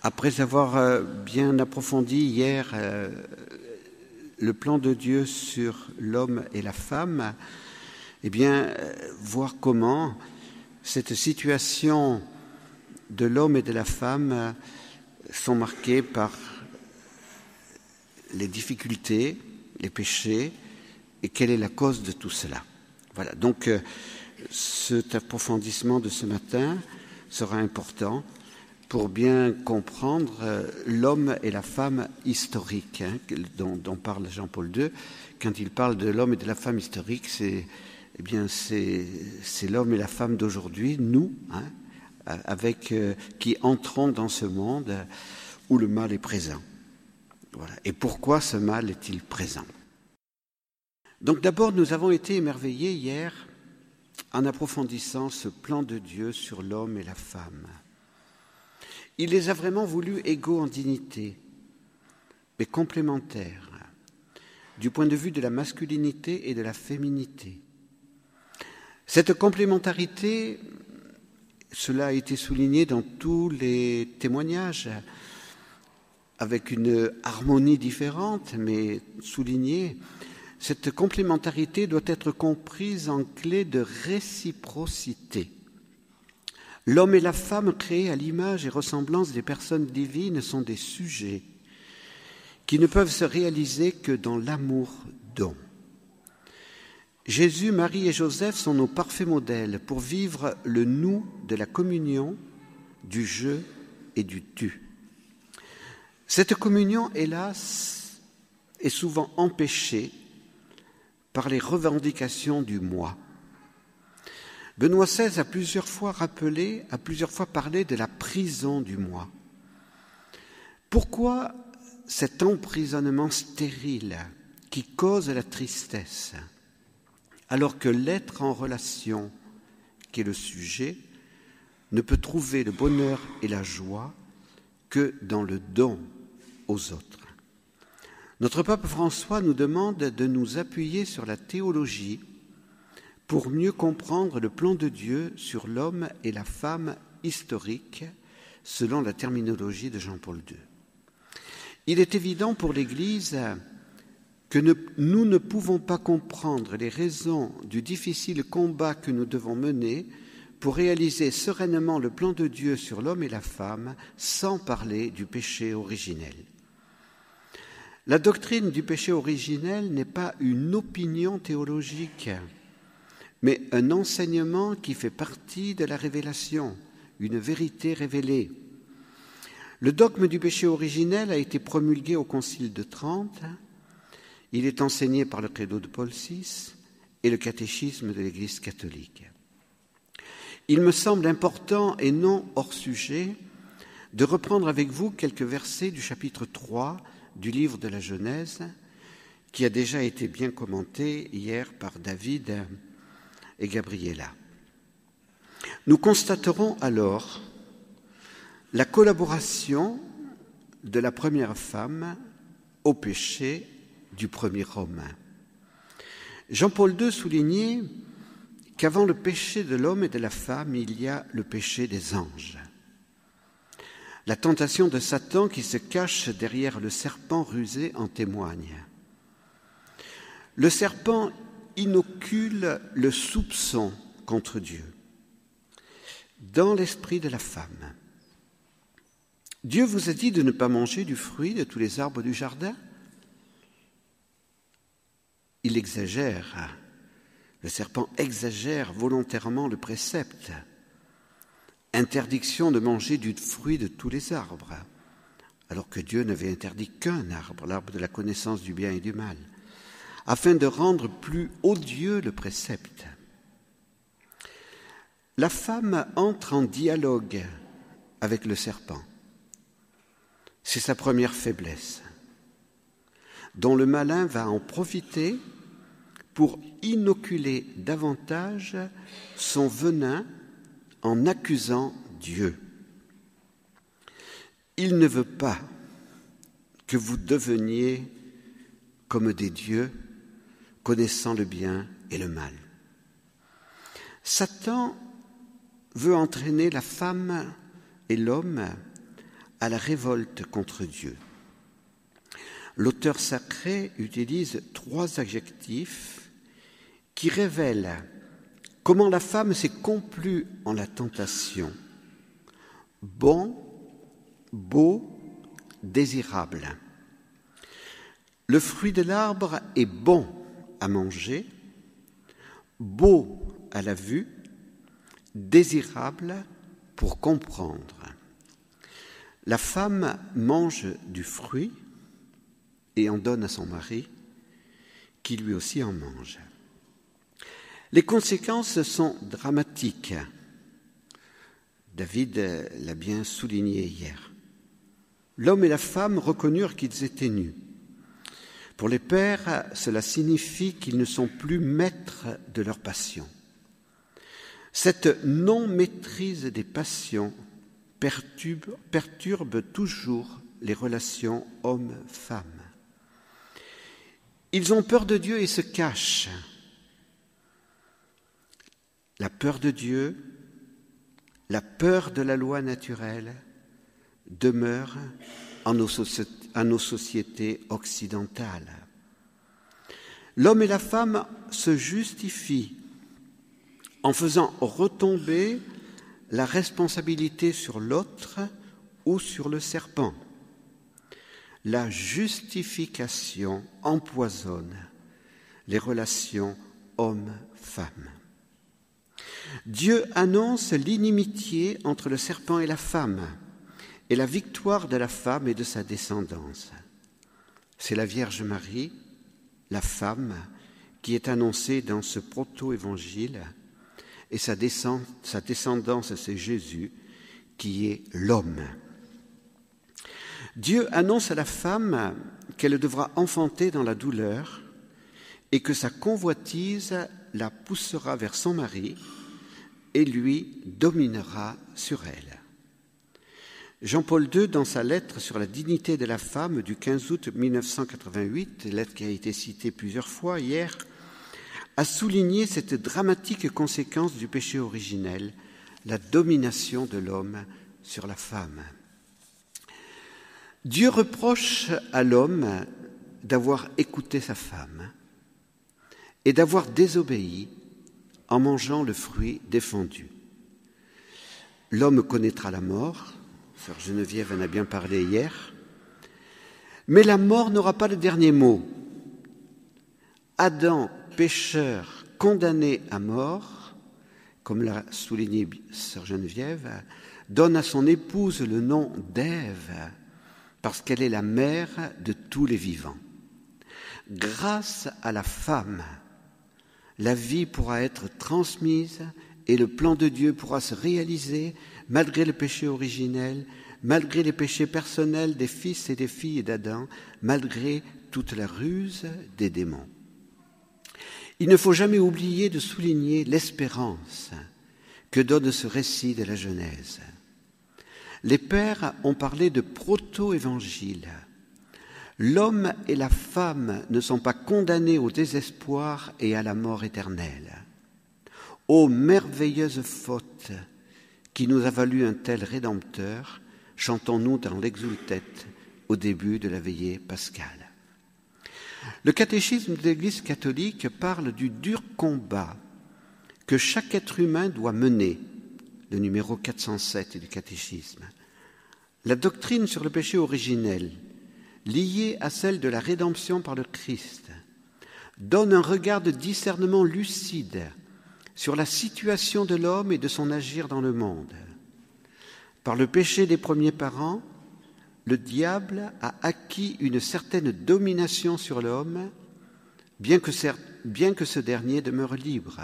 Après avoir euh, bien approfondi hier euh, le plan de Dieu sur l'homme et la femme, eh bien, euh, voir comment cette situation de l'homme et de la femme sont marquées par les difficultés, les péchés, et quelle est la cause de tout cela. Voilà, donc cet approfondissement de ce matin sera important pour bien comprendre euh, l'homme et la femme historique hein, dont, parle Jean-Paul II. Quand il parle de l'homme et de la femme historique, c'est eh bien c'est l'homme et la femme d'aujourd'hui, nous, hein, avec euh, qui entrons dans ce monde où le mal est présent. Voilà. Et pourquoi ce mal est-il présent? Donc d'abord, nous avons été émerveillés hier en approfondissant ce plan de Dieu sur l'homme et la femme. Il les a vraiment voulus égaux en dignité, mais complémentaires, du point de vue de la masculinité et de la féminité. Cette complémentarité, cela a été souligné dans tous les témoignages, avec une harmonie différente, mais soulignée. Cette complémentarité doit être comprise en clé de réciprocité. L'homme et la femme créés à l'image et ressemblance des personnes divines sont des sujets qui ne peuvent se réaliser que dans l'amour don. Jésus, Marie et Joseph sont nos parfaits modèles pour vivre le nous de la communion, du je et du tu. Cette communion, hélas, est souvent empêchée par les revendications du moi. Benoît XVI a plusieurs fois rappelé, a plusieurs fois parlé de la prison du moi. Pourquoi cet emprisonnement stérile qui cause la tristesse, alors que l'être en relation, qui est le sujet, ne peut trouver le bonheur et la joie que dans le don aux autres? Notre pape François nous demande de nous appuyer sur la théologie pour mieux comprendre le plan de Dieu sur l'homme et la femme historique, selon la terminologie de Jean-Paul II. Il est évident pour l'Église que nous ne pouvons pas comprendre les raisons du difficile combat que nous devons mener pour réaliser sereinement le plan de Dieu sur l'homme et la femme sans parler du péché originel. La doctrine du péché originel n'est pas une opinion théologique, mais un enseignement qui fait partie de la révélation, une vérité révélée. Le dogme du péché originel a été promulgué au Concile de Trente. Il est enseigné par le credo de Paul VI et le catéchisme de l'Église catholique. Il me semble important et non hors sujet de reprendre avec vous quelques versets du chapitre 3 du livre de la Genèse, qui a déjà été bien commenté hier par David et Gabriella. Nous constaterons alors la collaboration de la première femme au péché du premier homme. Jean-Paul II soulignait qu'avant le péché de l'homme et de la femme, il y a le péché des anges. La tentation de Satan qui se cache derrière le serpent rusé en témoigne. Le serpent inocule le soupçon contre Dieu dans l'esprit de la femme. Dieu vous a dit de ne pas manger du fruit de tous les arbres du jardin Il exagère. Le serpent exagère volontairement le précepte. Interdiction de manger du fruit de tous les arbres, alors que Dieu n'avait interdit qu'un arbre, l'arbre de la connaissance du bien et du mal afin de rendre plus odieux le précepte. La femme entre en dialogue avec le serpent. C'est sa première faiblesse, dont le malin va en profiter pour inoculer davantage son venin en accusant Dieu. Il ne veut pas que vous deveniez comme des dieux connaissant le bien et le mal. Satan veut entraîner la femme et l'homme à la révolte contre Dieu. L'auteur sacré utilise trois adjectifs qui révèlent comment la femme s'est complue en la tentation. Bon, beau, désirable. Le fruit de l'arbre est bon à manger, beau à la vue, désirable pour comprendre. La femme mange du fruit et en donne à son mari, qui lui aussi en mange. Les conséquences sont dramatiques. David l'a bien souligné hier. L'homme et la femme reconnurent qu'ils étaient nus. Pour les pères, cela signifie qu'ils ne sont plus maîtres de leur passion. Cette non-maîtrise des passions perturbe, toujours les relations hommes-femmes. Ils ont peur de Dieu et se cachent. La peur de Dieu, la peur de la loi naturelle demeure en nos, nos sociétés occidentales. L'homme et la femme se justifient en faisant retomber la responsabilité sur l'autre ou sur le serpent. La justification empoisonne les relations homme-femme. Dieu annonce l'inimitié entre le serpent et la femme et la victoire de la femme et de sa descendance. C'est la Vierge Marie, la femme, qui est annoncée dans ce proto-évangile et sa, descendance, c'est Jésus, qui est l'homme. Dieu annonce à la femme qu'elle devra enfanter dans la douleur et que sa convoitise la poussera vers son mari et lui dominera sur elle. Jean-Paul II, dans sa lettre sur la dignité de la femme du 15 août 1988, lettre qui a été citée plusieurs fois hier, a souligné cette dramatique conséquence du péché originel, la domination de l'homme sur la femme. Dieu reproche à l'homme d'avoir écouté sa femme et d'avoir désobéi en mangeant le fruit défendu. L'homme connaîtra la mort, sœur Geneviève en a bien parlé hier, mais la mort n'aura pas le dernier mot. Adam pécheur condamné à mort, comme l'a souligné sœur Geneviève, donne à son épouse le nom d'Ève parce qu'elle est la mère de tous les vivants. Grâce à la femme, la vie pourra être transmise et le plan de Dieu pourra se réaliser malgré le péché originel, malgré les péchés personnels des fils et des filles d'Adam, malgré toute la ruse des démons. Il ne faut jamais oublier de souligner l'espérance que donne ce récit de la Genèse. Les pères ont parlé de proto-évangile. L'homme et la femme ne sont pas condamnés au désespoir et à la mort éternelle. Ô merveilleuse faute qui nous a valu un tel rédempteur, chantons-nous dans l'exultète au début de la veillée pascale. Le catéchisme de l'Église catholique parle du dur combat que chaque être humain doit mener, le numéro 407 du catéchisme. La doctrine sur le péché originel, liée à celle de la rédemption par le Christ, donne un regard de discernement lucide sur la situation de l'homme et de son agir dans le monde. Par le péché des premiers parents, le diable a acquis une certaine domination sur l'homme, bien que, ce dernier demeure libre.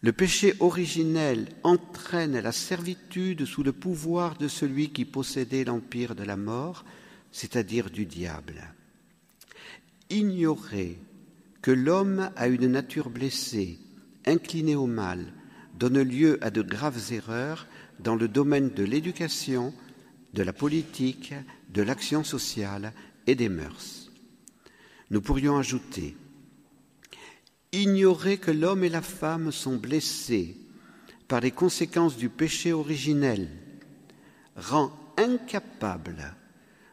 Le péché originel entraîne la servitude sous le pouvoir de celui qui possédait l'empire de la mort, c'est-à-dire du diable. Ignorer que l'homme a une nature blessée, inclinée au mal, donne lieu à de graves erreurs dans le domaine de l'éducation, de la politique, de l'action sociale et des mœurs. Nous pourrions ajouter Ignorer que l'homme et la femme sont blessés par les conséquences du péché originel rend incapable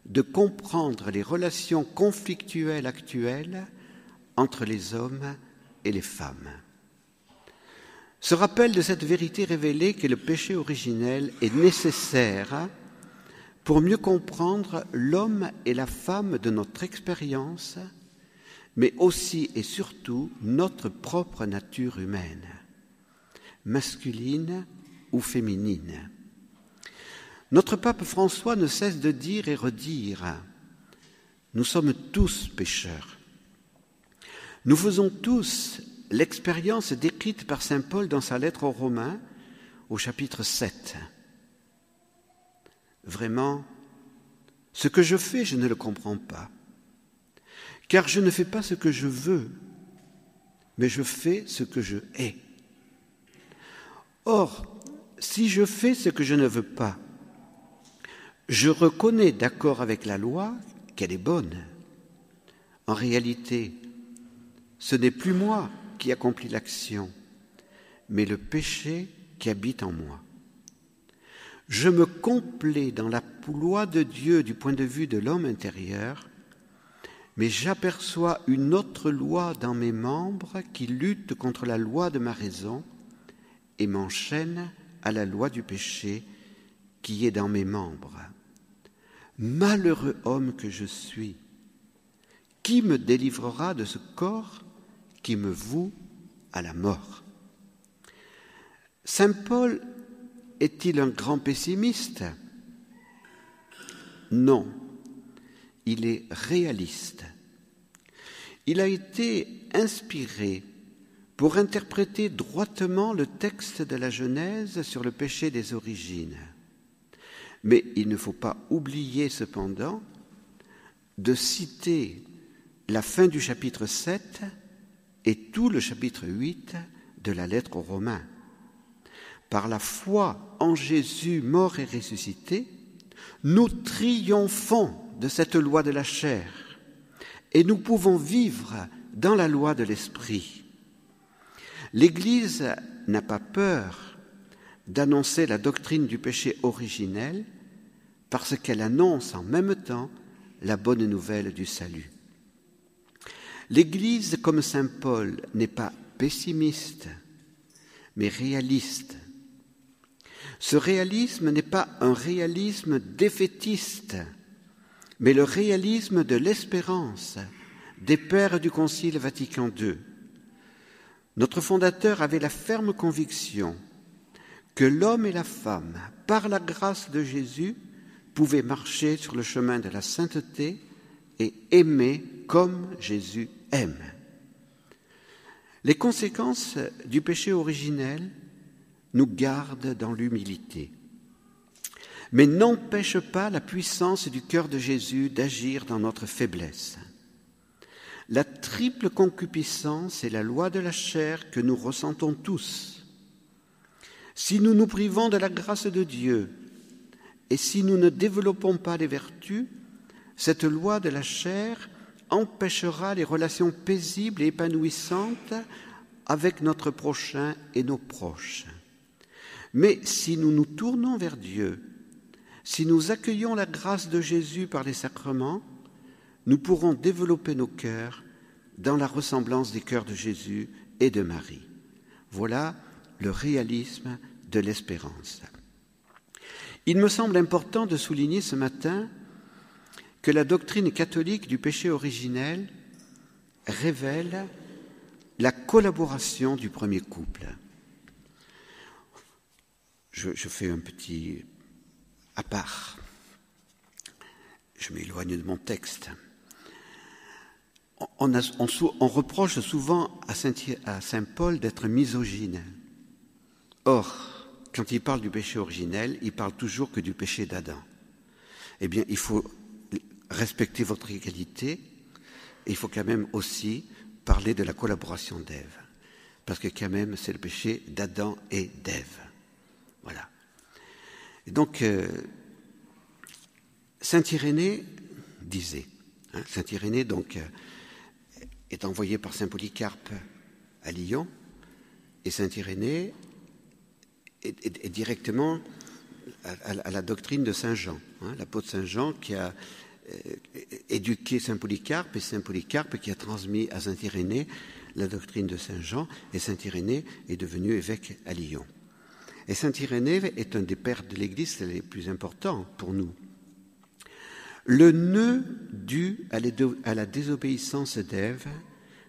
de comprendre les relations conflictuelles actuelles entre les hommes et les femmes. Ce rappel de cette vérité révélée que le péché originel est nécessaire pour mieux comprendre l'homme et la femme de notre expérience, mais aussi et surtout notre propre nature humaine, masculine ou féminine. Notre pape François ne cesse de dire et redire, nous sommes tous pécheurs. Nous faisons tous l'expérience décrite par Saint Paul dans sa lettre aux Romains au chapitre 7. Vraiment, ce que je fais, je ne le comprends pas, car je ne fais pas ce que je veux, mais je fais ce que je hais. Or, si je fais ce que je ne veux pas, je reconnais d'accord avec la loi qu'elle est bonne. En réalité, ce n'est plus moi qui accomplis l'action, mais le péché qui habite en moi. Je me complais dans la loi de Dieu du point de vue de l'homme intérieur, mais j'aperçois une autre loi dans mes membres qui lutte contre la loi de ma raison et m'enchaîne à la loi du péché qui est dans mes membres. Malheureux homme que je suis, qui me délivrera de ce corps qui me voue à la mort Saint Paul est-il un grand pessimiste? Non, il est réaliste. Il a été inspiré pour interpréter droitement le texte de la Genèse sur le péché des origines. Mais il ne faut pas oublier cependant de citer la fin du chapitre 7 et tout le chapitre 8 de la lettre aux Romains. Par la foi en Jésus mort et ressuscité, nous triomphons de cette loi de la chair et nous pouvons vivre dans la loi de l'Esprit. L'Église n'a pas peur d'annoncer la doctrine du péché originel parce qu'elle annonce en même temps la bonne nouvelle du salut. L'Église, comme Saint Paul, n'est pas pessimiste, mais réaliste. Ce réalisme n'est pas un réalisme défaitiste, mais le réalisme de l'espérance des pères du Concile Vatican II. Notre fondateur avait la ferme conviction que l'homme et la femme, par la grâce de Jésus, pouvaient marcher sur le chemin de la sainteté et aimer comme Jésus Les conséquences du péché originel nous gardent dans l'humilité, mais n'empêchent pas la puissance du cœur de Jésus d'agir dans notre faiblesse. La triple concupiscence est la loi de la chair que nous ressentons tous. Si nous nous privons de la grâce de Dieu et si nous ne développons pas les vertus, cette loi de la chair empêchera les relations paisibles et épanouissantes avec notre prochain et nos proches. Mais si nous nous tournons vers Dieu, si nous accueillons la grâce de Jésus par les sacrements, nous pourrons développer nos cœurs dans la ressemblance des cœurs de Jésus et de Marie. Voilà le réalisme de l'espérance. Il me semble important de souligner ce matin que la doctrine catholique du péché originel révèle la collaboration du premier couple. Je, fais un petit à part. Je m'éloigne de mon texte. On, reproche souvent à Saint, à Saint Paul d'être misogyne. Or, quand il parle du péché originel, il parle toujours que du péché d'Adam. Eh bien, il faut respecter votre égalité, il faut quand même aussi parler de la collaboration d'Ève, parce que quand même c'est le péché d'Adam et d'Ève. Voilà. Et donc, euh, Saint Irénée disait, hein, Saint Irénée donc euh, est envoyé par Saint Polycarpe à Lyon, et Saint Irénée est directement à, la doctrine de Saint Jean, hein, l'apôtre Saint Jean qui a éduqué Saint Polycarpe et Saint Polycarpe qui a transmis à Saint Irénée la doctrine de Saint Jean et Saint Irénée est devenu évêque à Lyon. Et Saint Irénée est un des pères de l'Église les plus importants pour nous. Le nœud dû à la désobéissance d'Ève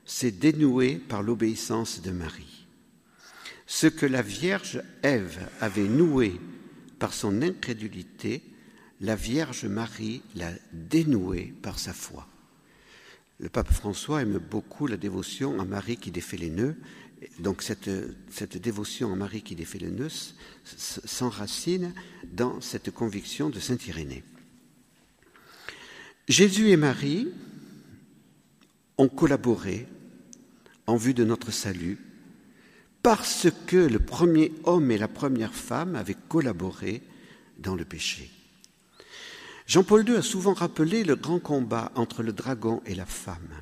s'est dénoué par l'obéissance de Marie. Ce que la Vierge Ève avait noué par son incrédulité, la Vierge Marie l'a dénoué par sa foi. Le pape François aime beaucoup la dévotion à Marie qui défait les nœuds. Donc cette, cette dévotion à Marie qui défait les nœuds s'enracine dans cette conviction de Saint Irénée. Jésus et Marie ont collaboré en vue de notre salut parce que le premier homme et la première femme avaient collaboré dans le péché. Jean-Paul II a souvent rappelé le grand combat entre le dragon et la femme,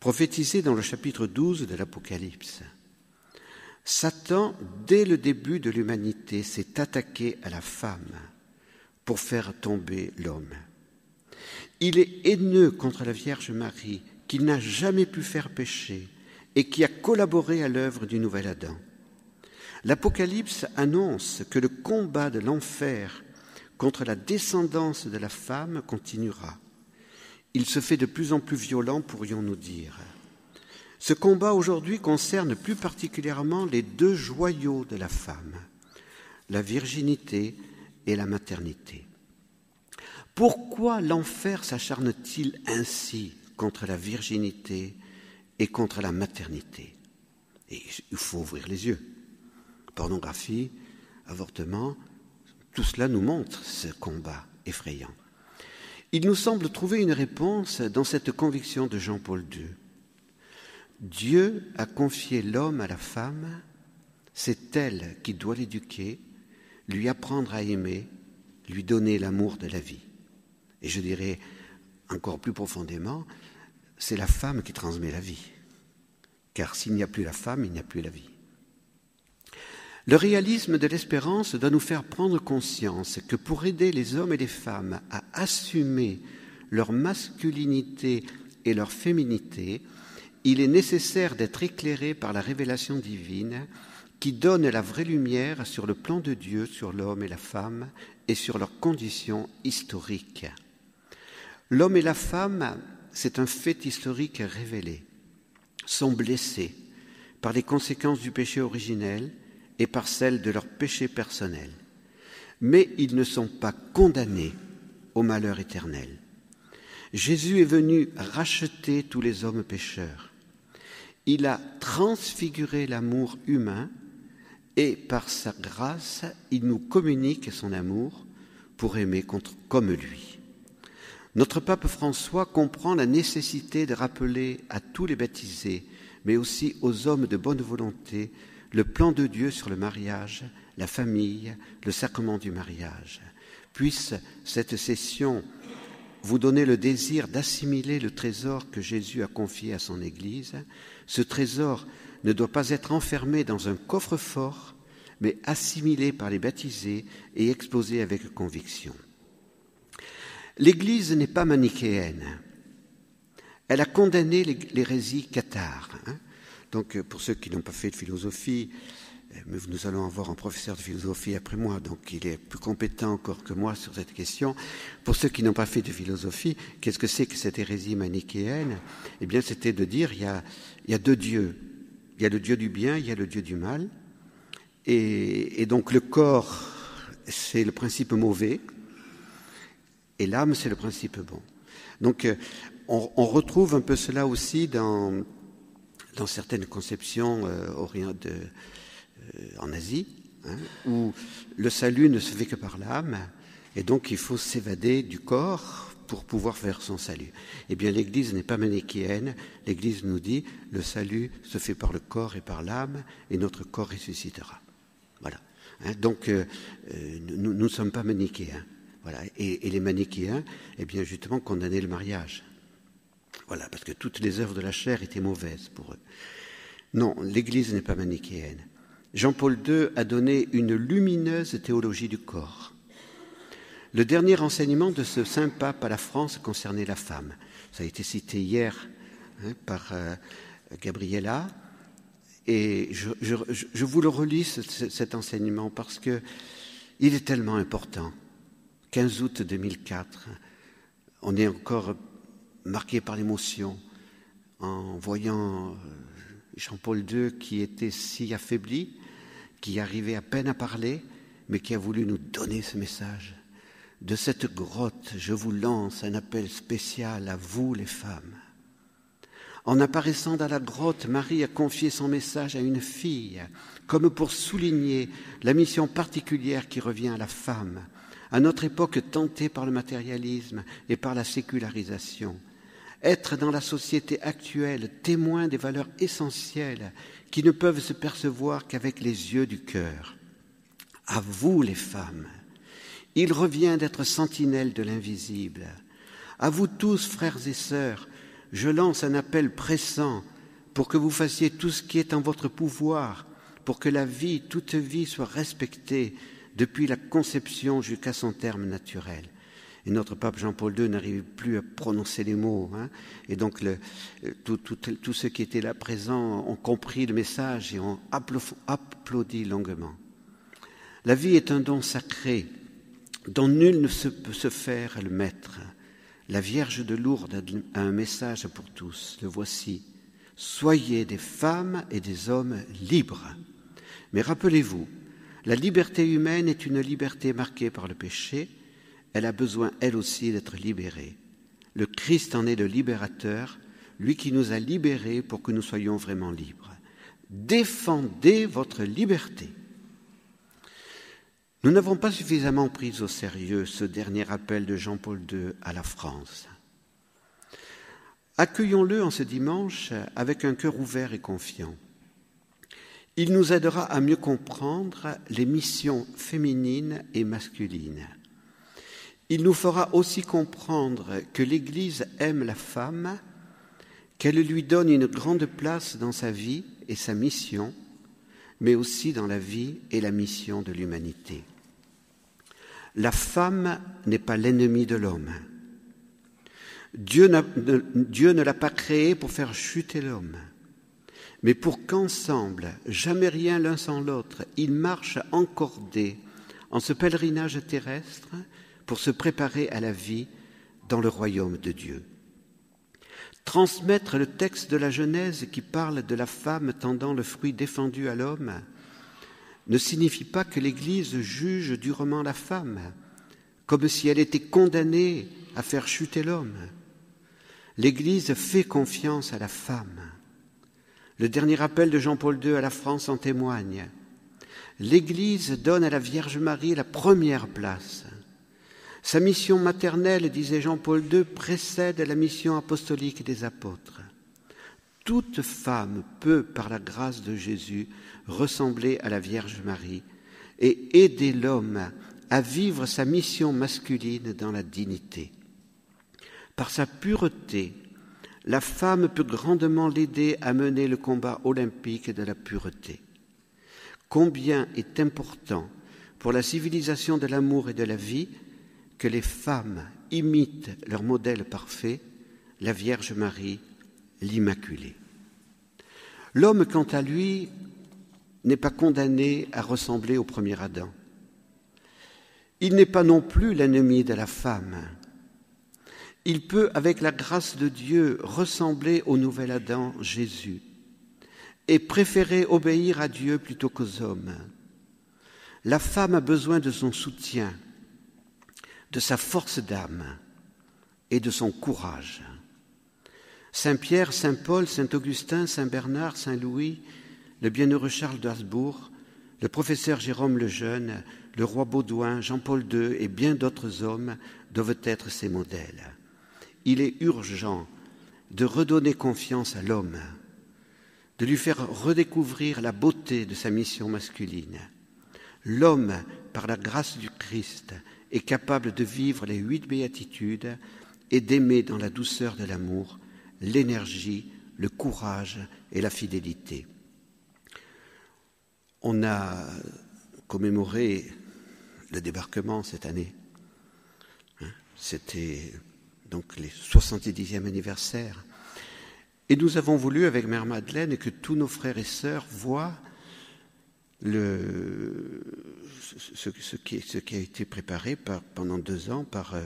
prophétisé dans le chapitre 12 de l'Apocalypse. Satan, dès le début de l'humanité, s'est attaqué à la femme pour faire tomber l'homme. Il est haineux contre la Vierge Marie, qu'il n'a jamais pu faire pécher, et qui a collaboré à l'œuvre du nouvel Adam. L'Apocalypse annonce que le combat de l'enfer contre la descendance de la femme continuera. Il se fait de plus en plus violent, pourrions-nous dire. Ce combat aujourd'hui concerne plus particulièrement les deux joyaux de la femme, la virginité et la maternité. Pourquoi l'enfer s'acharne-t-il ainsi contre la virginité et contre la maternité? Et il faut ouvrir les yeux. Pornographie, avortement, tout cela nous montre ce combat effrayant. Il nous semble trouver une réponse dans cette conviction de Jean-Paul II. Dieu a confié l'homme à la femme, c'est elle qui doit l'éduquer, lui apprendre à aimer, lui donner l'amour de la vie. Et je dirais encore plus profondément, c'est la femme qui transmet la vie. Car s'il n'y a plus la femme, il n'y a plus la vie. Le réalisme de l'espérance doit nous faire prendre conscience que pour aider les hommes et les femmes à assumer leur masculinité et leur féminité, il est nécessaire d'être éclairé par la révélation divine qui donne la vraie lumière sur le plan de Dieu, sur l'homme et la femme et sur leurs conditions historiques. L'homme et la femme c'est un fait historique révélé, sont blessés par les conséquences du péché originel et par celles de leur péché personnel. Mais ils ne sont pas condamnés au malheur éternel. Jésus est venu racheter tous les hommes pécheurs. Il a transfiguré l'amour humain et par sa grâce, il nous communique son amour pour aimer comme lui. Notre pape François comprend la nécessité de rappeler à tous les baptisés, mais aussi aux hommes de bonne volonté, le plan de Dieu sur le mariage, la famille, le sacrement du mariage. Puisse cette session vous donner le désir d'assimiler le trésor que Jésus a confié à son Église. Ce trésor ne doit pas être enfermé dans un coffre-fort, mais assimilé par les baptisés et exposé avec conviction. L'Église n'est pas manichéenne. Elle a condamné l'hérésie cathare. Hein. Donc, euh, pour ceux qui n'ont pas fait de philosophie, euh, mais nous allons avoir un professeur de philosophie après moi, donc il est plus compétent encore que moi sur cette question. Pour ceux qui n'ont pas fait de philosophie, qu'est-ce que c'est que cette hérésie manichéenne? Eh bien, c'était de dire il y, a, deux dieux. Il y a le dieu du bien, il y a le dieu du mal. Et, et donc le corps, c'est le principe mauvais, et l'âme, c'est le principe bon. Donc, euh, on, retrouve un peu cela aussi dans, dans certaines conceptions euh, euh, en Asie, hein, où le salut ne se fait que par l'âme, et donc il faut s'évader du corps pour pouvoir faire son salut. Eh bien, l'Église n'est pas manichéenne. L'Église nous dit le salut se fait par le corps et par l'âme, et notre corps ressuscitera. Voilà. Hein, donc, nous ne sommes pas manichéens. Voilà. Et, les manichéens, eh bien, justement, condamnaient le mariage. Voilà, parce que toutes les œuvres de la chair étaient mauvaises pour eux. Non, l'Église n'est pas manichéenne. Jean-Paul II a donné une lumineuse théologie du corps. Le dernier enseignement de ce saint pape à la France concernait la femme. Ça a été cité hier hein, par euh, Gabriella. Et je, je, je, vous le relis, cet enseignement, parce que il est tellement important. 15 août 2004, on est encore marqué par l'émotion en voyant euh, Jean-Paul II qui était si affaibli, qui arrivait à peine à parler, mais qui a voulu nous donner ce message. De cette grotte, je vous lance un appel spécial à vous les femmes. En apparaissant dans la grotte, Marie a confié son message à une fille, comme pour souligner la mission particulière qui revient à la femme, à notre époque tentée par le matérialisme et par la sécularisation. Être dans la société actuelle témoin des valeurs essentielles qui ne peuvent se percevoir qu'avec les yeux du cœur. À vous les femmes, il revient d'être sentinelle de l'invisible. À vous tous, frères et sœurs, je lance un appel pressant pour que vous fassiez tout ce qui est en votre pouvoir, pour que la vie, toute vie, soit respectée depuis la conception jusqu'à son terme naturel. Et notre pape Jean-Paul II n'arrive plus à prononcer les mots. Hein, et donc, tous ceux qui étaient là présents ont compris le message et ont applaudi longuement. La vie est un don sacré dont nul ne peut se faire le maître. La Vierge de Lourdes a un message pour tous. Le voici. Soyez des femmes et des hommes libres. Mais rappelez-vous, la liberté humaine est une liberté marquée par le péché. Elle a besoin, elle aussi, d'être libérée. Le Christ en est le libérateur, lui qui nous a libérés pour que nous soyons vraiment libres. Défendez votre liberté. Nous n'avons pas suffisamment pris au sérieux ce dernier appel de Jean-Paul II à la France. Accueillons-le en ce dimanche avec un cœur ouvert et confiant. Il nous aidera à mieux comprendre les missions féminines et masculines. Il nous fera aussi comprendre que l'Église aime la femme, qu'elle lui donne une grande place dans sa vie et sa mission, mais aussi dans la vie et la mission de l'humanité. La femme n'est pas l'ennemi de l'homme. Dieu, Dieu, ne l'a pas créé pour faire chuter l'homme, mais pour qu'ensemble, jamais rien l'un sans l'autre, ils marchent encordés en ce pèlerinage terrestre pour se préparer à la vie dans le royaume de Dieu. Transmettre le texte de la Genèse qui parle de la femme tendant le fruit défendu à l'homme ne signifie pas que l'Église juge durement la femme, comme si elle était condamnée à faire chuter l'homme. L'Église fait confiance à la femme. Le dernier appel de Jean-Paul II à la France en témoigne. L'Église donne à la Vierge Marie la première place. Sa mission maternelle, disait Jean-Paul II, précède la mission apostolique des apôtres. Toute femme peut, par la grâce de Jésus, ressembler à la Vierge Marie et aider l'homme à vivre sa mission masculine dans la dignité. Par sa pureté, la femme peut grandement l'aider à mener le combat olympique de la pureté. Combien est important pour la civilisation de l'amour et de la vie que les femmes imitent leur modèle parfait, la Vierge Marie, l'Immaculée. L'homme, quant à lui, n'est pas condamné à ressembler au premier Adam. Il n'est pas non plus l'ennemi de la femme. Il peut, avec la grâce de Dieu, ressembler au nouvel Adam, Jésus, et préférer obéir à Dieu plutôt qu'aux hommes. La femme a besoin de son soutien, de sa force d'âme et de son courage. Saint Pierre, Saint Paul, Saint Augustin, Saint Bernard, Saint Louis, le bienheureux Charles d'Habsbourg, le professeur Jérôme le Jeune, le roi Baudouin, Jean-Paul II et bien d'autres hommes doivent être ses modèles. Il est urgent de redonner confiance à l'homme, de lui faire redécouvrir la beauté de sa mission masculine. L'homme, par la grâce du Christ, est capable de vivre les huit béatitudes et d'aimer dans la douceur de l'amour l'énergie, le courage et la fidélité. On a commémoré le débarquement cette année. Hein, c'était donc les 70e anniversaire. Et nous avons voulu, avec Mère Madeleine, que tous nos frères et sœurs voient ce, qui, a été préparé par, pendant deux ans par euh,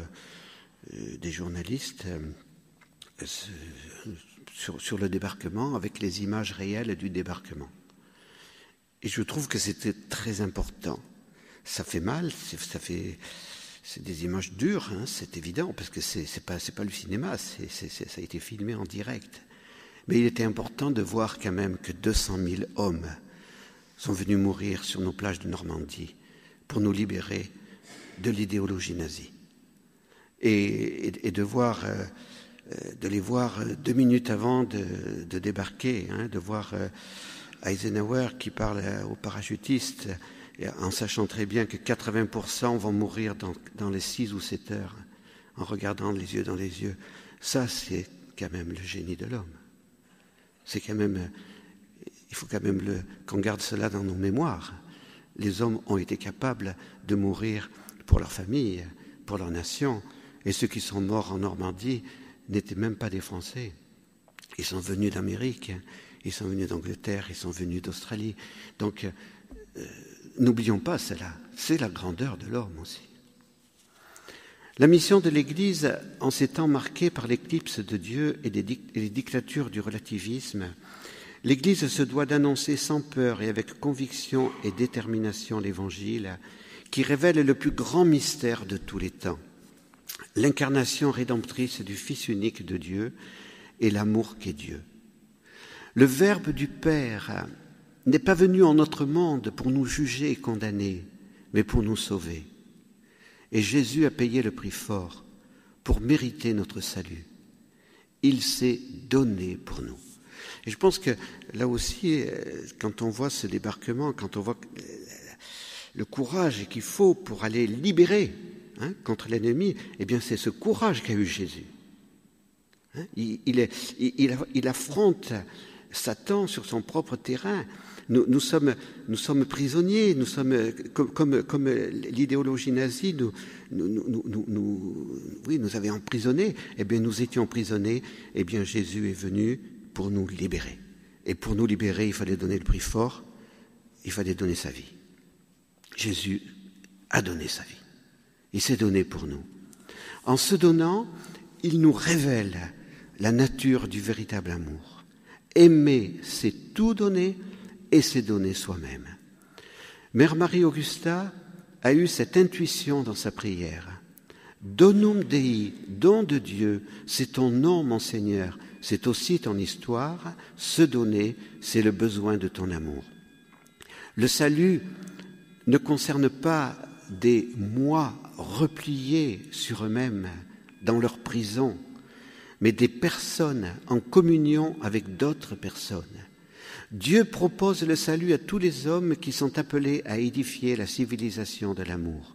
euh, des journalistes euh, sur, le débarquement, avec les images réelles du débarquement. Et je trouve que c'était très important. Ça fait mal, ça fait, c'est des images dures, hein, c'est évident, parce que c'est, c'est pas, pas le cinéma, ça a été filmé en direct. Mais il était important de voir quand même que 200 000 hommes sont venus mourir sur nos plages de Normandie pour nous libérer de l'idéologie nazie. Et, de, voir, euh, de les voir deux minutes avant de, débarquer, hein, de voir euh, Eisenhower qui parle aux parachutistes en sachant très bien que 80% vont mourir dans, dans les 6 ou 7 heures en regardant les yeux dans les yeux. Ça, c'est quand même le génie de l'homme. C'est quand même il faut quand même qu'on garde cela dans nos mémoires. Les hommes ont été capables de mourir pour leur famille, pour leur nation, et ceux qui sont morts en Normandie n'étaient même pas des Français. Ils sont venus d'Amérique, ils sont venus d'Angleterre, ils sont venus d'Australie. Donc, euh, n'oublions pas cela. C'est la grandeur de l'homme aussi. La mission de l'Église, en ces temps marqués par l'éclipse de Dieu et, et les dictatures du relativisme, L'Église se doit d'annoncer sans peur et avec conviction et détermination l'Évangile qui révèle le plus grand mystère de tous les temps, l'incarnation rédemptrice du Fils unique de Dieu et l'amour qu'est Dieu. Le Verbe du Père n'est pas venu en notre monde pour nous juger et condamner, mais pour nous sauver. Et Jésus a payé le prix fort pour mériter notre salut. Il s'est donné pour nous. Et je pense que là aussi, euh, quand on voit ce débarquement, quand on voit euh, le courage qu'il faut pour aller libérer hein, contre l'ennemi, eh bien c'est ce courage qu'a eu Jésus. Hein, il, affronte Satan sur son propre terrain. Nous, sommes, prisonniers, nous sommes comme, comme, l'idéologie nazie nous, nous, oui, nous avait emprisonnés. Eh bien, nous étions emprisonnés. Eh bien, Jésus est venu pour nous libérer. Et pour nous libérer, il fallait donner le prix fort, il fallait donner sa vie. Jésus a donné sa vie. Il s'est donné pour nous. En se donnant, il nous révèle la nature du véritable amour. Aimer, c'est tout donner et c'est donner soi-même. Mère Marie-Augusta a eu cette intuition dans sa prière. Donum Dei, don de Dieu, c'est ton nom, mon Seigneur, c'est aussi ton histoire. Se donner, c'est le besoin de ton amour. Le salut ne concerne pas des moi repliés sur eux-mêmes dans leur prison, mais des personnes en communion avec d'autres personnes. Dieu propose le salut à tous les hommes qui sont appelés à édifier la civilisation de l'amour.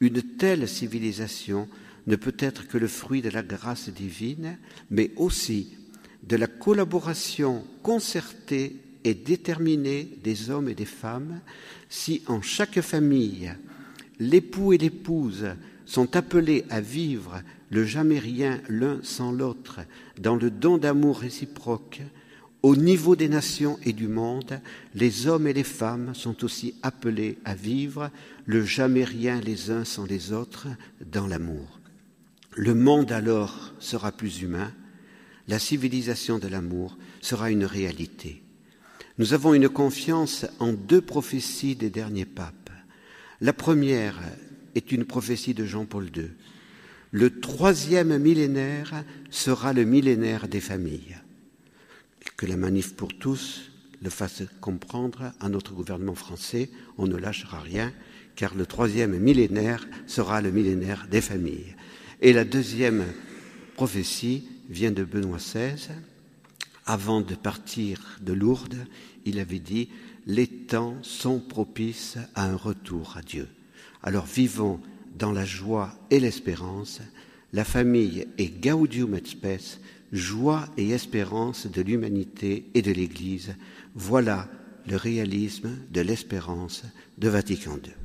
Une telle civilisation ne peut être que le fruit de la grâce divine, mais aussi de la collaboration concertée et déterminée des hommes et des femmes, si en chaque famille, l'époux et l'épouse sont appelés à vivre le jamais rien l'un sans l'autre dans le don d'amour réciproque, au niveau des nations et du monde, les hommes et les femmes sont aussi appelés à vivre le jamais rien les uns sans les autres dans l'amour. Le monde alors sera plus humain, la civilisation de l'amour sera une réalité. Nous avons une confiance en deux prophéties des derniers papes. La première est une prophétie de Jean-Paul II. Le troisième millénaire sera le millénaire des familles. Que la manif pour tous le fasse comprendre à notre gouvernement français, on ne lâchera rien, car le troisième millénaire sera le millénaire des familles. Et la deuxième prophétie vient de Benoît XVI. Avant de partir de Lourdes, il avait dit Les temps sont propices à un retour à Dieu. Alors vivons dans la joie et l'espérance. La famille est Gaudium et Spes, joie et espérance de l'humanité et de l'Église. Voilà le réalisme de l'espérance de Vatican II.